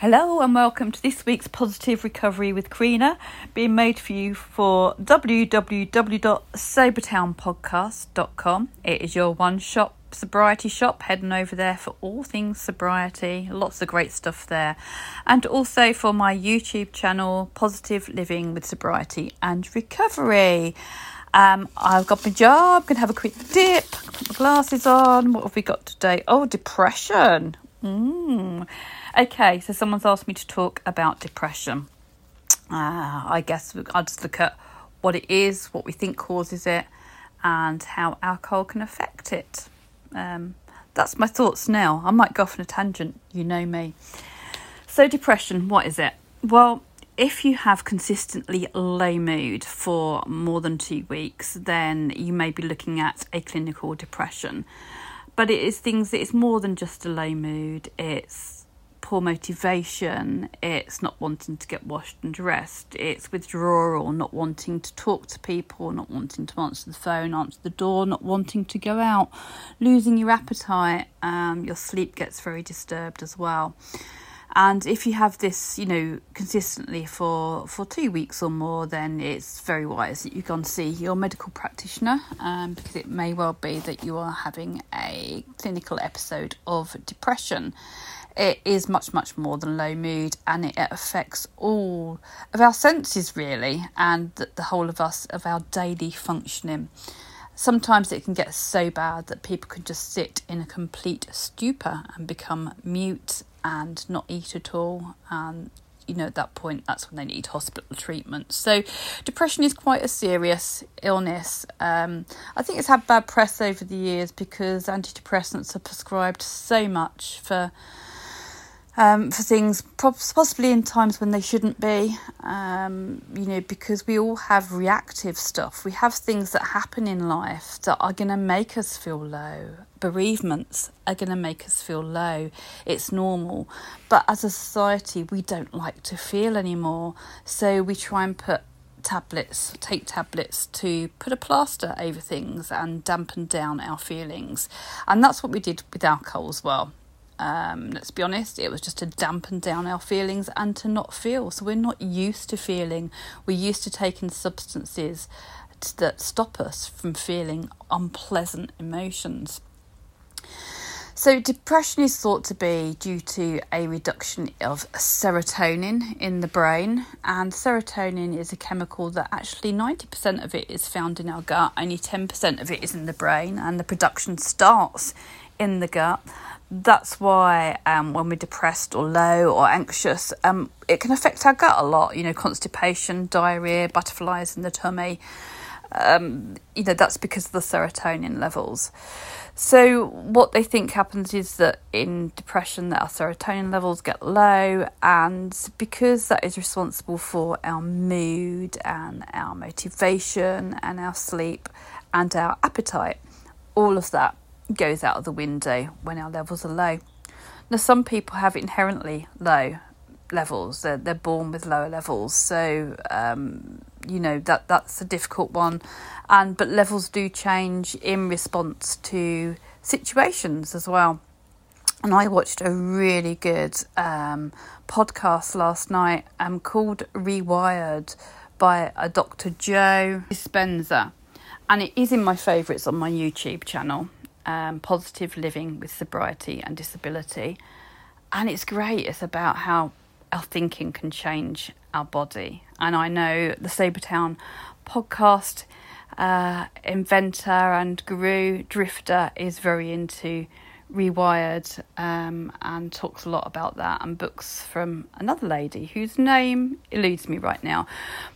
Hello and welcome to this week's Positive Recovery with Karina, being made for you for www.sobertownpodcast.com. It is your one shop sobriety shop, heading over there for all things sobriety, lots of great stuff there. And also for my YouTube channel, Positive Living with Sobriety and Recovery. Um, I've got my job, gonna have a quick dip, put my glasses on. What have we got today? Oh, depression. Mm. Okay, so someone's asked me to talk about depression. Uh, I guess I'll just look at what it is, what we think causes it, and how alcohol can affect it. Um, that's my thoughts now. I might go off on a tangent, you know me. So, depression, what is it? Well, if you have consistently low mood for more than two weeks, then you may be looking at a clinical depression. But it is things that it's more than just a low mood, it's poor motivation, it's not wanting to get washed and dressed, it's withdrawal, not wanting to talk to people, not wanting to answer the phone, answer the door, not wanting to go out, losing your appetite, um, your sleep gets very disturbed as well. And if you have this, you know, consistently for, for two weeks or more, then it's very wise that you go and see your medical practitioner um, because it may well be that you are having a clinical episode of depression it is much, much more than low mood and it affects all of our senses, really, and the, the whole of us, of our daily functioning. Sometimes it can get so bad that people can just sit in a complete stupor and become mute and not eat at all. And you know, at that point, that's when they need hospital treatment. So, depression is quite a serious illness. Um, I think it's had bad press over the years because antidepressants are prescribed so much for um, for things, possibly in times when they shouldn't be, um, you know, because we all have reactive stuff. We have things that happen in life that are going to make us feel low. Bereavements are going to make us feel low. It's normal. But as a society, we don't like to feel anymore. So we try and put tablets, take tablets to put a plaster over things and dampen down our feelings. And that's what we did with alcohol as well. Um, let's be honest, it was just to dampen down our feelings and to not feel. So we're not used to feeling. We're used to taking substances that stop us from feeling unpleasant emotions. So, depression is thought to be due to a reduction of serotonin in the brain, and serotonin is a chemical that actually 90% of it is found in our gut, only 10% of it is in the brain, and the production starts in the gut that's why um, when we're depressed or low or anxious, um, it can affect our gut a lot. You know, constipation, diarrhea, butterflies in the tummy. Um, you know, that's because of the serotonin levels. So, what they think happens is that in depression, that our serotonin levels get low, and because that is responsible for our mood and our motivation and our sleep and our appetite, all of that goes out of the window when our levels are low. Now, some people have inherently low levels; they're they're born with lower levels, so um, you know that that's a difficult one. And but levels do change in response to situations as well. And I watched a really good um, podcast last night um, called Rewired by a Dr. Joe Dispenza. And it is in my favourites on my YouTube channel um, positive living with sobriety and disability. And it's great. It's about how our thinking can change our body. And I know the Sobertown podcast uh, inventor and guru Drifter is very into Rewired um, and talks a lot about that and books from another lady whose name eludes me right now.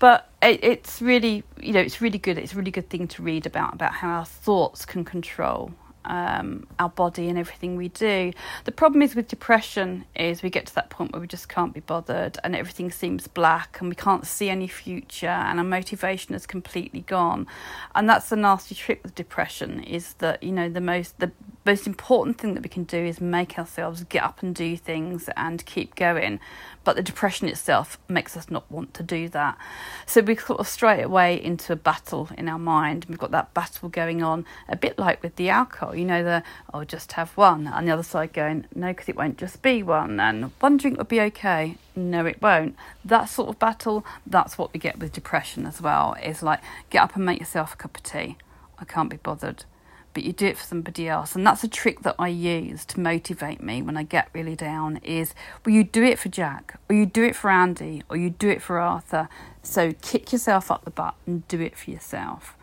But it, it's really, you know, it's really good. It's a really good thing to read about about how our thoughts can control um, our body and everything we do. The problem is with depression is we get to that point where we just can't be bothered and everything seems black and we can't see any future and our motivation is completely gone. And that's the nasty trick with depression is that you know the most the most important thing that we can do is make ourselves get up and do things and keep going. But the depression itself makes us not want to do that. So we sort of straight away into a battle in our mind. We've got that battle going on, a bit like with the alcohol. You know, the I'll oh, just have one, and the other side going no, because it won't just be one, and one drink would be okay. No, it won't. That sort of battle, that's what we get with depression as well. Is like get up and make yourself a cup of tea. I can't be bothered but you do it for somebody else. And that's a trick that i use to motivate me when i get really down is well you do it for jack or you do it for andy or you do it for arthur. So kick yourself up the butt and do it for yourself.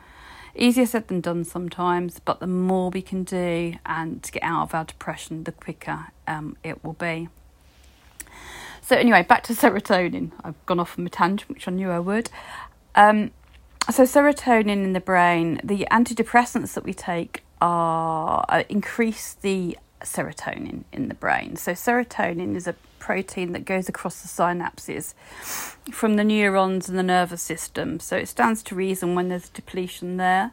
Easier said than done sometimes but the more we can do and to get out of our depression the quicker um, it will be. So anyway back to serotonin. I've gone off on a tangent which i knew i would. Um, so serotonin in the brain, the antidepressants that we take are uh, increase the serotonin in the brain. So serotonin is a protein that goes across the synapses from the neurons and the nervous system. So it stands to reason when there's depletion there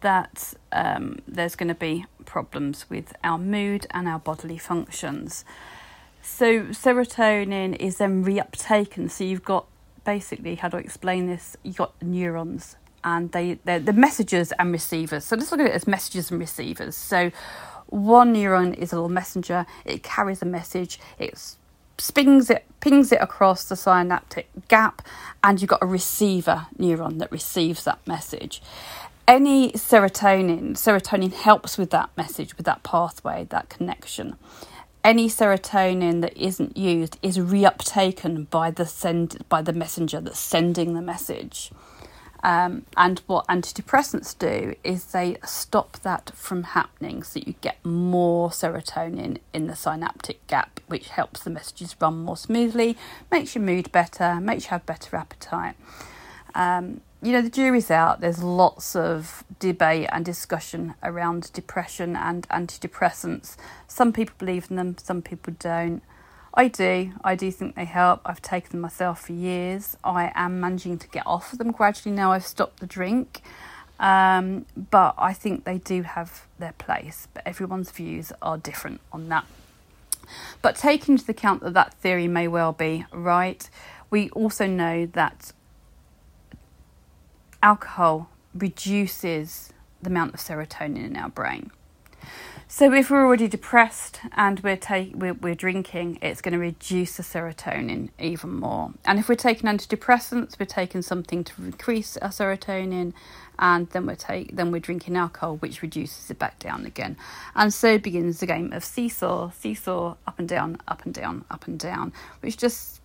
that um, there's going to be problems with our mood and our bodily functions. So serotonin is then reuptaken. So you've got basically, how do I explain this? You got neurons and they they're the messengers and receivers. So let's look at it as messengers and receivers. So one neuron is a little messenger. It carries a message. It spings it, pings it across the synaptic gap, and you've got a receiver neuron that receives that message. Any serotonin, serotonin helps with that message, with that pathway, that connection any serotonin that isn't used is reuptaken by the send by the messenger that's sending the message. Um, and what antidepressants do is they stop that from happening so you get more serotonin in the synaptic gap, which helps the messages run more smoothly, makes your mood better, makes you have better appetite. Um, you know, the jury's out. There's lots of debate and discussion around depression and antidepressants. Some people believe in them, some people don't. I do. I do think they help. I've taken them myself for years. I am managing to get off of them gradually now. I've stopped the drink. Um, but I think they do have their place. But everyone's views are different on that. But taking into account that that theory may well be right, we also know that alcohol reduces the amount of serotonin in our brain. So if we're already depressed and we're, take, we're, we're drinking, it's going to reduce the serotonin even more. And if we're taking antidepressants, we're taking something to increase our serotonin, and then we're take then we're drinking alcohol, which reduces it back down again. And so begins the game of seesaw, seesaw, up and down, up and down, up and down, which just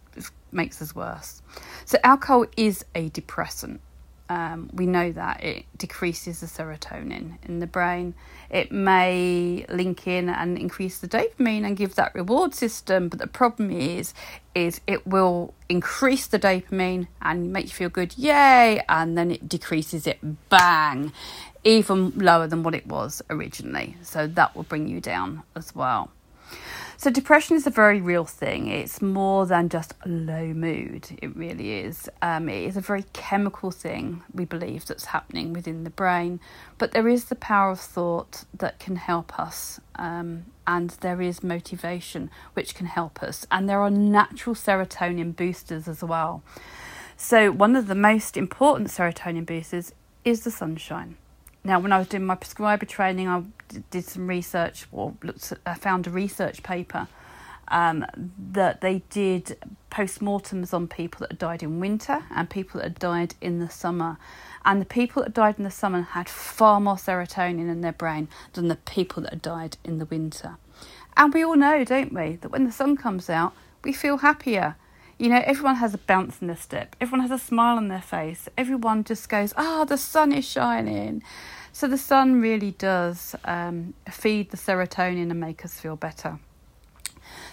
makes us worse. So alcohol is a depressant. Um, we know that it decreases the serotonin in the brain. It may link in and increase the dopamine and give that reward system, but the problem is, is it will increase the dopamine and make you feel good, yay, and then it decreases it, bang, even lower than what it was originally. So that will bring you down as well. So, depression is a very real thing. It's more than just low mood, it really is. Um, it is a very chemical thing, we believe, that's happening within the brain. But there is the power of thought that can help us, um, and there is motivation which can help us. And there are natural serotonin boosters as well. So, one of the most important serotonin boosters is the sunshine. Now, when I was doing my prescriber training, I did some research or looked, I found a research paper um, that they did post-mortems on people that had died in winter and people that had died in the summer. And the people that died in the summer had far more serotonin in their brain than the people that had died in the winter. And we all know, don't we, that when the sun comes out, we feel happier. You know, everyone has a bounce in their step, everyone has a smile on their face, everyone just goes, Ah, oh, the sun is shining. So the sun really does um, feed the serotonin and make us feel better.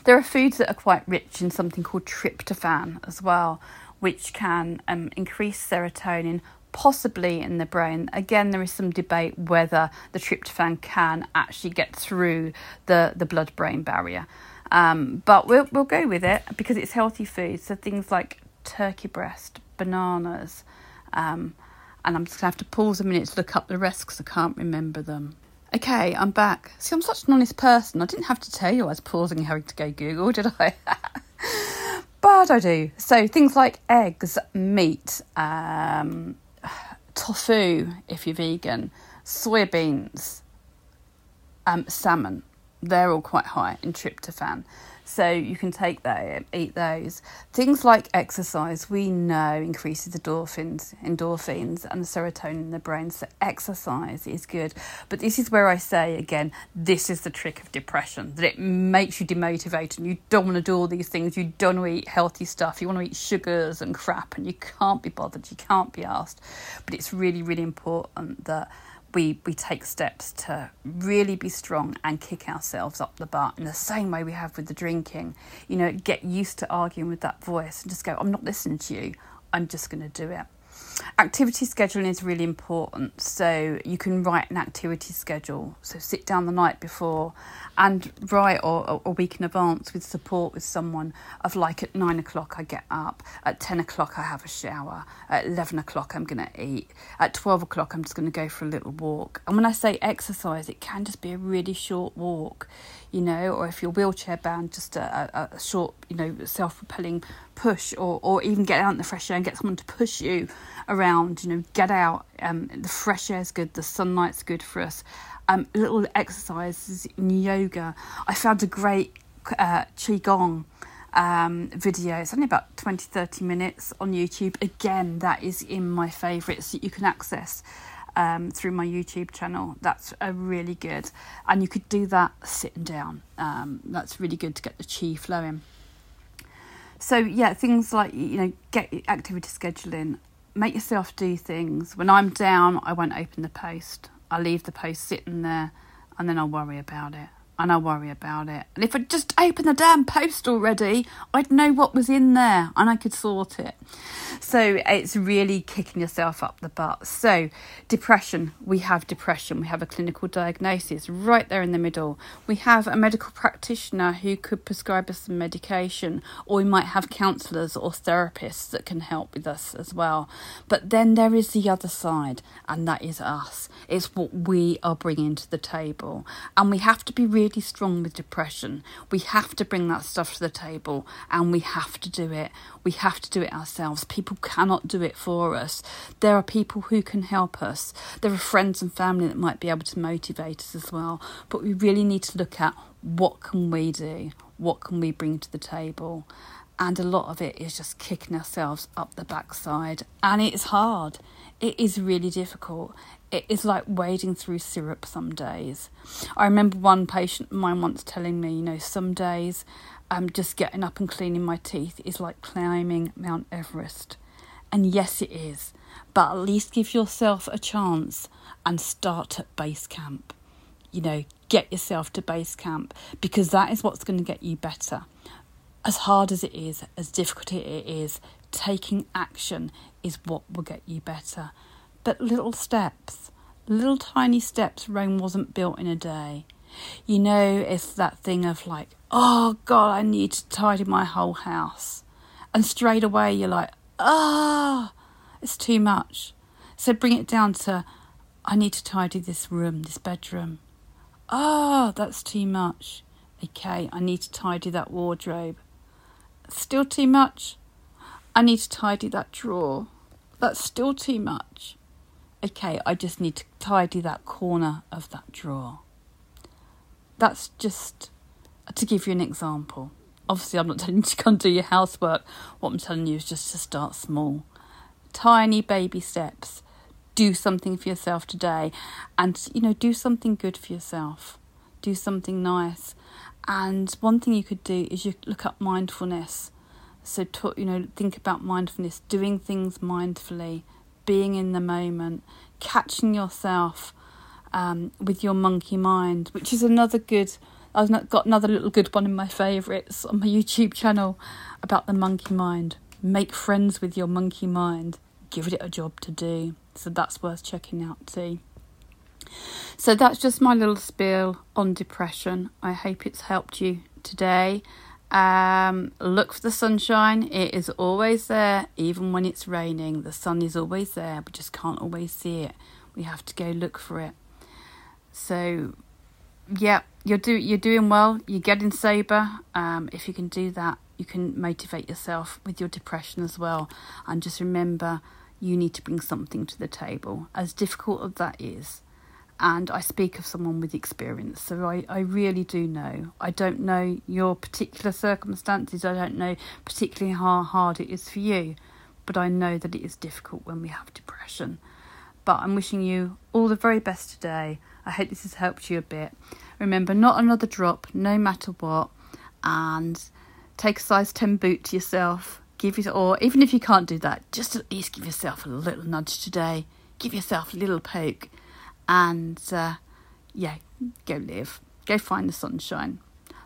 There are foods that are quite rich in something called tryptophan as well, which can um, increase serotonin, possibly in the brain. Again, there is some debate whether the tryptophan can actually get through the, the blood brain barrier. Um, but we'll, we'll go with it because it's healthy food. So things like turkey breast, bananas, um, and I'm just going to have to pause a minute to look up the rest because I can't remember them. Okay, I'm back. See, I'm such an honest person. I didn't have to tell you I was pausing and having to go Google, did I? but I do. So things like eggs, meat, um, tofu if you're vegan, soybeans, um, salmon. They're all quite high in tryptophan. So you can take that, eat those. Things like exercise, we know increases the endorphins, endorphins and the serotonin in the brain. So exercise is good. But this is where I say again, this is the trick of depression that it makes you demotivated. And you don't want to do all these things. You don't want to eat healthy stuff. You want to eat sugars and crap, and you can't be bothered. You can't be asked. But it's really, really important that we we take steps to really be strong and kick ourselves up the butt in the same way we have with the drinking. You know, get used to arguing with that voice and just go, I'm not listening to you. I'm just going to do it. Activity scheduling is really important. So you can write an activity schedule. So sit down the night before and write or a week in advance with support with someone of like at nine o'clock I get up, at 10 o'clock I have a shower, at 11 o'clock I'm going to eat, at 12 o'clock I'm just going to go for a little walk. And when I say exercise, it can just be a really short walk, you know, or if you're wheelchair bound, just a, a, short, you know, self propelling push, or, or even get out in the fresh air and get someone to push you around, you know, get out. Um, the fresh air is good, the sunlight's good for us um, little exercises in yoga. I found a great uh, Qigong um, video. It's only about 20 30 minutes on YouTube. Again, that is in my favourites that you can access um, through my YouTube channel. That's a really good. And you could do that sitting down. Um, that's really good to get the chi flowing. So, yeah, things like, you know, get activity scheduling, make yourself do things. When I'm down, I won't open the post. I leave the post sitting there and then I'll worry about it and I worry about it. And if I'd just opened the damn post already, I'd know what was in there and I could sort it. So it's really kicking yourself up the butt. So, depression, we have depression, we have a clinical diagnosis right there in the middle. We have a medical practitioner who could prescribe us some medication, or we might have counsellors or therapists that can help with us as well. But then there is the other side, and that is us. It's what we are bringing to the table. And we have to be really strong with depression. We have to bring that stuff to the table, and we have to do it. We have to do it ourselves. People cannot do it for us. There are people who can help us. There are friends and family that might be able to motivate us as well. But we really need to look at what can we do? What can we bring to the table? And a lot of it is just kicking ourselves up the backside. And it's hard. It is really difficult. It is like wading through syrup some days. I remember one patient of mine once telling me, you know, some days um, just getting up and cleaning my teeth is like climbing Mount Everest. And yes, it is, but at least give yourself a chance and start at base camp. You know, get yourself to base camp because that is what's going to get you better. As hard as it is, as difficult it is, taking action is what will get you better. But little steps, little tiny steps, Rome wasn't built in a day. You know, it's that thing of like, oh God, I need to tidy my whole house. And straight away you're like, ah, oh, it's too much. So bring it down to, I need to tidy this room, this bedroom. Ah, oh, that's too much. Okay, I need to tidy that wardrobe. Still too much. I need to tidy that drawer. That's still too much. Okay, I just need to tidy that corner of that drawer that's just to give you an example. Obviously, I'm not telling you to go and do your housework. What I'm telling you is just to start small. Tiny baby steps. Do something for yourself today and, you know, do something good for yourself. Do something nice. And one thing you could do is you look up mindfulness. So, to, you know, think about mindfulness, doing things mindfully, being in the moment, catching yourself um, with your monkey mind, which is another good. I've got another little good one in my favourites on my YouTube channel about the monkey mind. Make friends with your monkey mind. Give it a job to do. So that's worth checking out too. So that's just my little spiel on depression. I hope it's helped you today. Um, look for the sunshine. It is always there, even when it's raining. The sun is always there. We just can't always see it. We have to go look for it So, yeah, you're do you're doing well. You're getting sober. Um, if you can do that, you can motivate yourself with your depression as well. And just remember, you need to bring something to the table, as difficult as that is. And I speak of someone with experience, so I, I really do know. I don't know your particular circumstances, I don't know particularly how hard it is for you, but I know that it is difficult when we have depression. But I'm wishing you all the very best today. I hope this has helped you a bit. Remember, not another drop, no matter what, and take a size 10 boot to yourself. Give it, or even if you can't do that, just at least give yourself a little nudge today. Give yourself a little poke, and uh, yeah, go live. Go find the sunshine.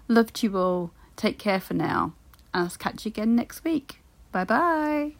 Love to you all. Take care for now, and I'll catch you again next week. Bye bye.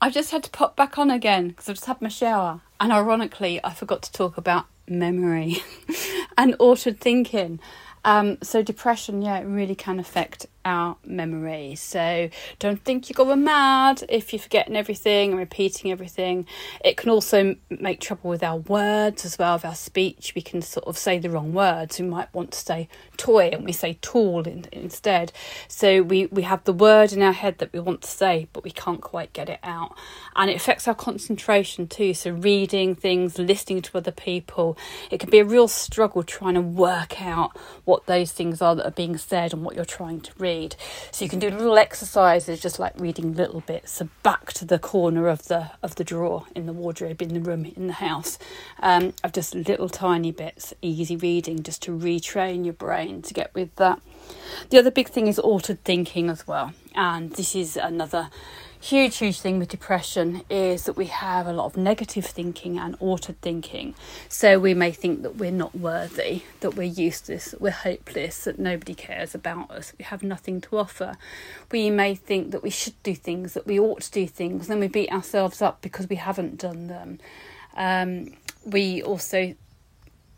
I've just had to pop back on again because I've just had my shower, and ironically, I forgot to talk about memory and altered thinking. Um, so depression, yeah, it really can affect our memory. So don't think you're going mad if you're forgetting everything and repeating everything. It can also make trouble with our words as well, with our speech. We can sort of say the wrong words. We might want to say toy and we say tool in, instead. So we, we have the word in our head that we want to say, but we can't quite get it out. And it affects our concentration too. So reading things, listening to other people, it can be a real struggle trying to work out what those things are that are being said and what you're trying to read read. So you can do little exercises just like reading little bits. So back to the corner of the of the drawer in the wardrobe in the room in the house um, of just little tiny bits, easy reading, just to retrain your brain to get with that. The other big thing is altered thinking as well, and this is another huge, huge thing with depression is that we have a lot of negative thinking and altered thinking. So we may think that we're not worthy, that we're useless, that we're hopeless, that nobody cares about us, we have nothing to offer. We may think that we should do things, that we ought to do things, then we beat ourselves up because we haven't done them. Um, we also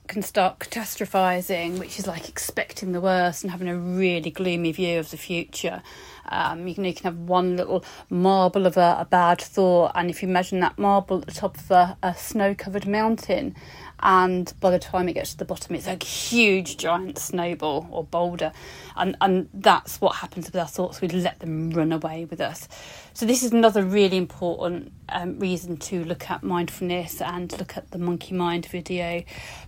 can start catastrophizing, which is like expecting the worst and having a really gloomy view of the future. Um, you, can, you can have one little marble of a, a, bad thought, and if you imagine that marble at the top of a, a snow covered mountain, and by the time it gets to the bottom, it's a huge giant snowball or boulder, and and that's what happens with our thoughts. We let them run away with us. So this is another really important um, reason to look at mindfulness and look at the monkey mind video.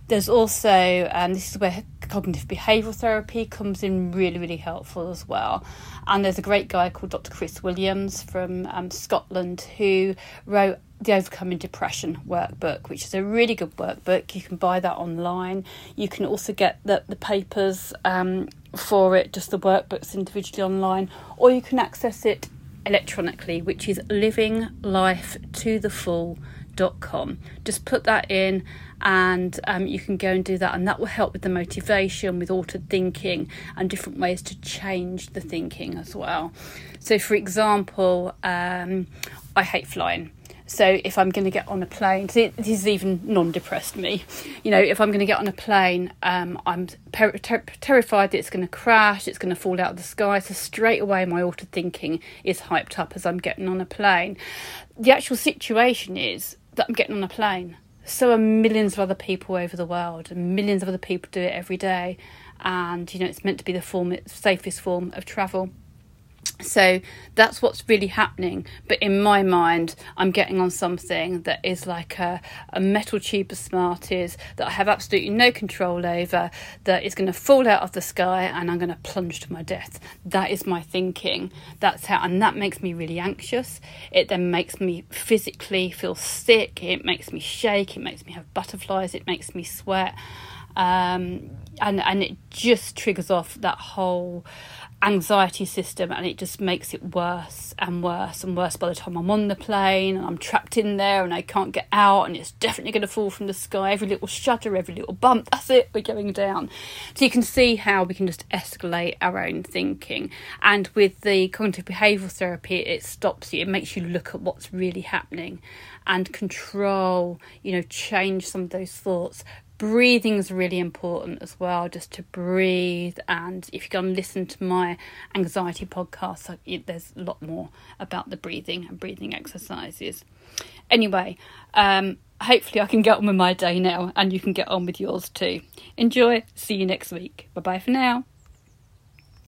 There's also um, this is where cognitive behavioural therapy comes in really really helpful as well. And there's a great guy called Dr. Chris Williams from um, Scotland who wrote the Overcoming Depression workbook, which is a really good workbook. You can buy that online. You can also get the, the papers um, for it, just the workbooks individually online, or you can access it electronically, which is livinglifetothefull.com. Just put that in and um, you can go and do that, and that will help with the motivation, with altered thinking, and different ways to change the thinking as well. So, for example, um, I hate flying. So if I'm going to get on a plane, this is even non-depressed me. You know, if I'm going to get on a plane, um, I'm ter- ter- terrified that it's going to crash, it's going to fall out of the sky. So straight away, my altered thinking is hyped up as I'm getting on a plane. The actual situation is that I'm getting on a plane. So are millions of other people over the world, millions of other people do it every day. And you know, it's meant to be the form, safest form of travel. So that's what's really happening. But in my mind, I'm getting on something that is like a, a metal tube of Smarties that I have absolutely no control over, that is going to fall out of the sky and I'm going to plunge to my death. That is my thinking. That's how, and that makes me really anxious. It then makes me physically feel sick. It makes me shake. It makes me have butterflies. It makes me sweat. Um, and and it just triggers off that whole anxiety system and it just makes it worse and worse and worse by the time I'm on the plane and I'm trapped in there and I can't get out and it's definitely going to fall from the sky. Every little shudder every little bump that's it we're going down. So you can see how we can just escalate our own thinking. And with the cognitive behavioral therapy it stops you it makes you look at what's really happening and control you know change some of those thoughts breathing is really important as well just to breathe and if you go and listen to my anxiety podcast there's a lot more about the breathing and breathing exercises anyway um, hopefully, I can get on with my day now and you can get on with yours too. Enjoy. See you next week. Bye bye for now.